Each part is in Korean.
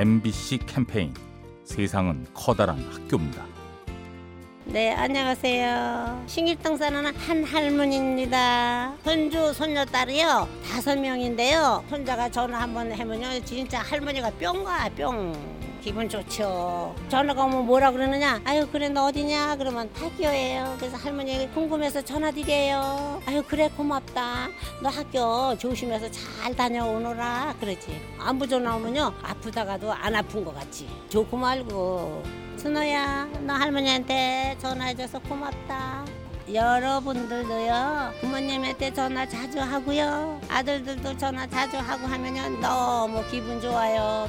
MBC 캠페인 세상은 커다란 학교입니다. 네, 안녕하세요. 신길동 사는 한 할머니입니다. 손주, 손녀 딸이요. 다섯 명인데요. 손자가 전화 한번 해면요. 진짜 할머니가 뿅가, 뿅. 기분 좋죠. 전화가 오면 뭐라 그러느냐? 아유, 그래, 너 어디냐? 그러면 학교예요. 그래서 할머니 궁금해서 전화 드려요. 아유, 그래, 고맙다. 너 학교 조심해서 잘 다녀오너라. 그러지. 안부 전화 오면요. 아프다가도 안 아픈 것 같지. 좋고 말고. 순호야, 너 할머니한테 전화해줘서 고맙다. 여러분들도요, 부모님한테 전화 자주 하고요. 아들들도 전화 자주 하고 하면요, 너무 기분 좋아요.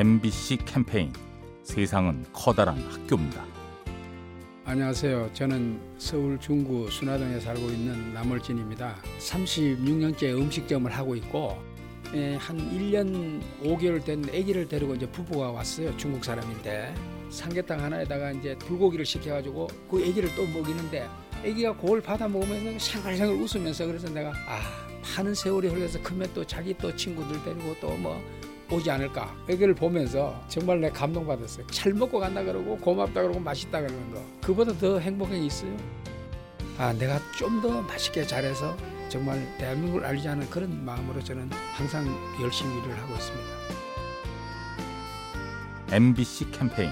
MBC 캠페인 세상은 커다란 학교입니다. 안녕하세요. 저는 서울 중구 순화동에 살고 있는 남월진입니다. 36년째 음식점을 하고 있고 예, 한 1년 5개월 된 아기를 데리고 이제 부부가 왔어요. 중국 사람인데 삼계탕 하나에다가 이제 불고기를 시켜가지고 그 아기를 또 먹이는데 아기가 그걸 받아 먹으면서 생글생글 웃으면서 그래서 내가 아 파는 세월이 흘러서 크면 또 자기 또 친구들 데리고 또 뭐 오지 않을까. 애기를 보면서 정말 내 감동받았어요. 잘 먹고 간다 그러고 고맙다 그러고 맛있다 그러는 거. 그보다 더 행복한 게 있어요. 아 내가 좀 더 맛있게 잘해서 정말 대한민국을 알리자는 그런 마음으로 저는 항상 열심히 일을 하고 있습니다. MBC 캠페인.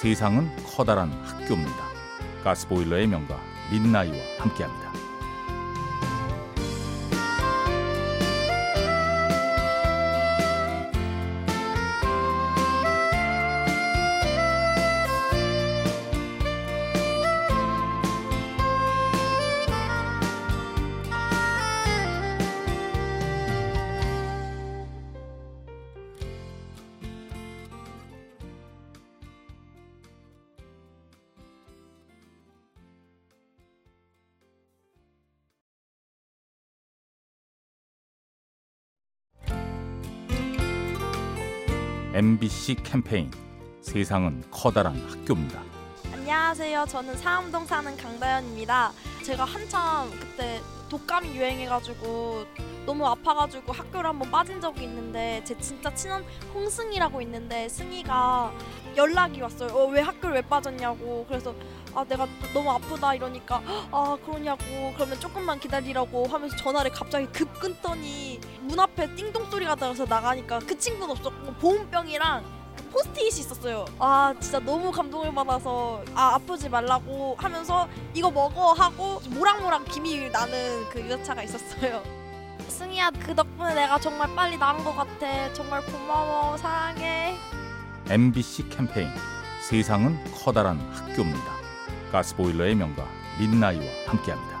세상은 커다란 학교입니다. 가스보일러의 명가 민나이와 함께합니다. MBC 캠페인 세상은 커다란 학교입니다. 안녕하세요. 저는 상암동 사는 강다연입니다. 제가 한참 그때 독감이 유행해가지고 너무 아파가지고 학교를 한번 빠진 적이 있는데 제 진짜 친한 홍승이라고 있는데 승이가 연락이 왔어요. 어, 왜 학교를 왜 빠졌냐고. 그래서 아 내가 너무 아프다 이러니까 아 그러냐고 그러면 조금만 기다리라고 하면서 전화를 갑자기 급 끊더니 문 앞에 띵동 소리가 나서 나가니까 그 친구는 없었고 보온병이랑 그 포스트잇이 있었어요. 아 진짜 너무 감동을 받아서 아 아프지 말라고 하면서 이거 먹어 하고 모락모락 김이 나는 그 유자차가 있었어요. 승희야 그 덕분에 내가 정말 빨리 나은 것 같아. 정말 고마워 사랑해. MBC 캠페인 세상은 커다란 학교입니다. 가스보일러의 명가 민나이와 함께합니다.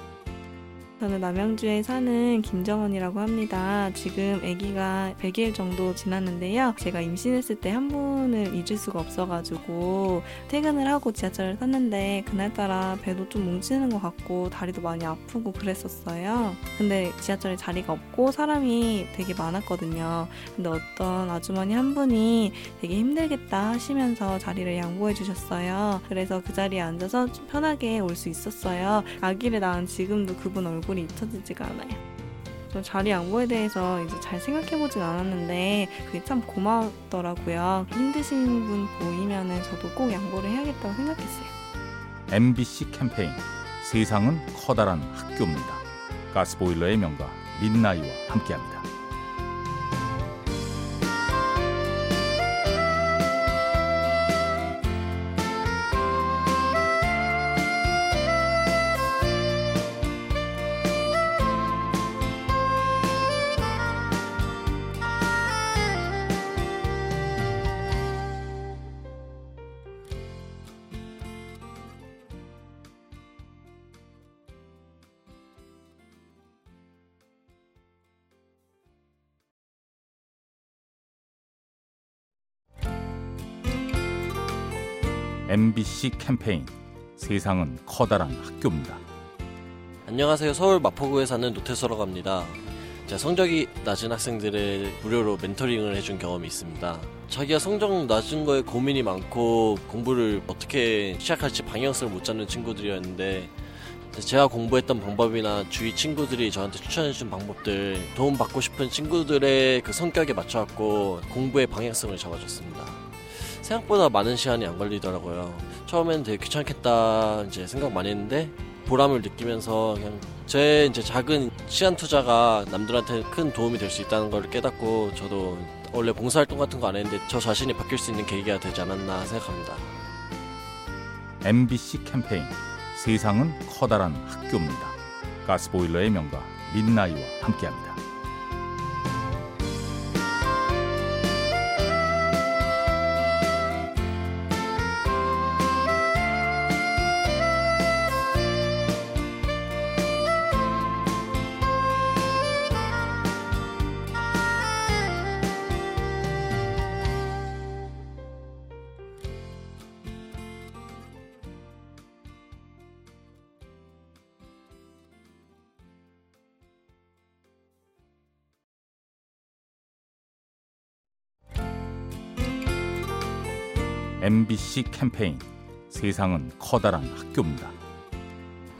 저는 남양주에 사는 김정원이라고 합니다. 지금 아기가 100일 정도 지났는데요. 제가 임신했을 때 한 분을 잊을 수가 없어가지고 퇴근을 하고 지하철을 탔는데 그날따라 배도 좀 뭉치는 것 같고 다리도 많이 아프고 그랬었어요. 근데 지하철에 자리가 없고 사람이 되게 많았거든요. 근데 어떤 아주머니 한 분이 되게 힘들겠다 하시면서 자리를 양보해 주셨어요. 그래서 그 자리에 앉아서 좀 편하게 올 수 있었어요. 아기를 낳은 지금도 그분 얼굴 이 잊혀지지가 않아요. 저 자리 양보에 대해서 이제 잘 생각해보진 않았는데 그게 참 고마웠더라고요. 힘드신 분 보이면은 저도 꼭 양보를 해야겠다고 생각했어요. MBC 캠페인 세상은 커다란 학교입니다. 가스보일러의 명가 민나이와 함께합니다. MBC 캠페인 세상은 커다란 학교입니다. 안녕하세요. 서울 마포구에 사는 노태서라고 합니다. 제가 성적이 낮은 학생들을 무료로 멘토링을 해준 경험이 있습니다. 자기가 성적 낮은 거에 고민이 많고 공부를 어떻게 시작할지 방향성을 못 잡는 친구들이었는데 제가 공부했던 방법이나 주위 친구들이 저한테 추천해준 방법들 도움받고 싶은 친구들의 그 성격에 맞춰갖고 공부의 방향성을 잡아줬습니다. 생각보다 많은 시간이 안 걸리더라고요. 처음엔 되게 귀찮겠다 이제 생각 많이 했는데 보람을 느끼면서 그냥 제 이제 작은 시간 투자가 남들한테 큰 도움이 될 수 있다는 걸 깨닫고 저도 원래 봉사활동 같은 거 안 했는데 저 자신이 바뀔 수 있는 계기가 되지 않았나 생각합니다. MBC 캠페인 세상은 커다란 학교입니다. 가스보일러의 명가 민나이와 함께합니다. MBC 캠페인 세상은 커다란 학교입니다.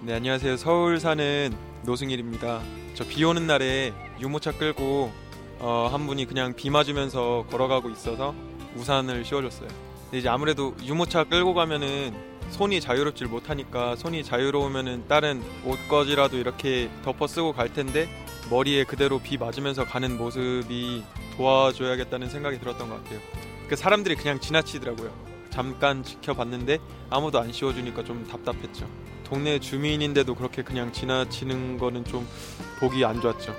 네, 안녕하세요. 서울 사는 노승일입니다. 저 비 오는 날에 유모차 끌고 어, 한 분이 그냥 비 맞으면서 걸어가고 있어서 우산을 씌워줬어요. 근데 이제 아무래도 유모차 끌고 가면은 손이 자유롭질 못하니까 손이 자유로우면은 다른 옷거지라도 이렇게 덮어 쓰고 갈 텐데 머리에 그대로 비 맞으면서 가는 모습이 도와줘야겠다는 생각이 들었던 것 같아요. 그 사람들이 그냥 지나치더라고요. 잠깐 지켜봤는데 아무도 안 씌워주니까 좀 답답했죠. 동네 주민인데도 그렇게 그냥 지나치는 거는 좀 보기 안 좋았죠.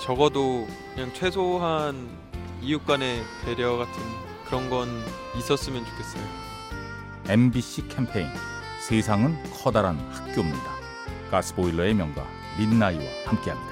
적어도 그냥 최소한 이웃 간의 배려 같은 그런 건 있었으면 좋겠어요. MBC 캠페인 세상은 커다란 학교입니다. 가스보일러의 명가 민나이와 함께합니다.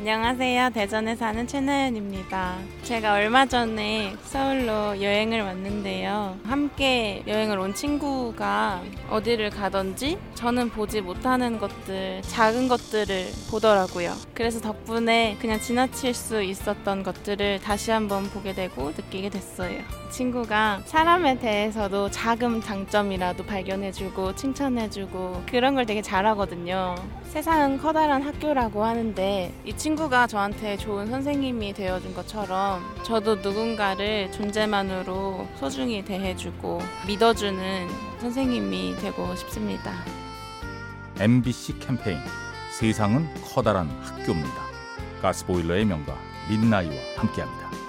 안녕하세요. 대전에 사는 최나연입니다. 제가 얼마 전에 서울로 여행을 왔는데요. 함께 여행을 온 친구가 어디를 가든지 저는 보지 못하는 것들, 작은 것들을 보더라고요. 그래서 덕분에 그냥 지나칠 수 있었던 것들을 다시 한번 보게 되고 느끼게 됐어요. 친구가 사람에 대해서도 작은 장점이라도 발견해주고 칭찬해주고 그런 걸 되게 잘하거든요. 세상은 커다란 학교라고 하는데 이 친구가 저한테 좋은 선생님이 되어준 것처럼 저도 누군가를 존재만으로 소중히 대해주고 믿어주는 선생님이 되고 싶습니다. MBC 캠페인 세상은 커다란 학교입니다. 가스보일러의 명가 민나이와 함께합니다.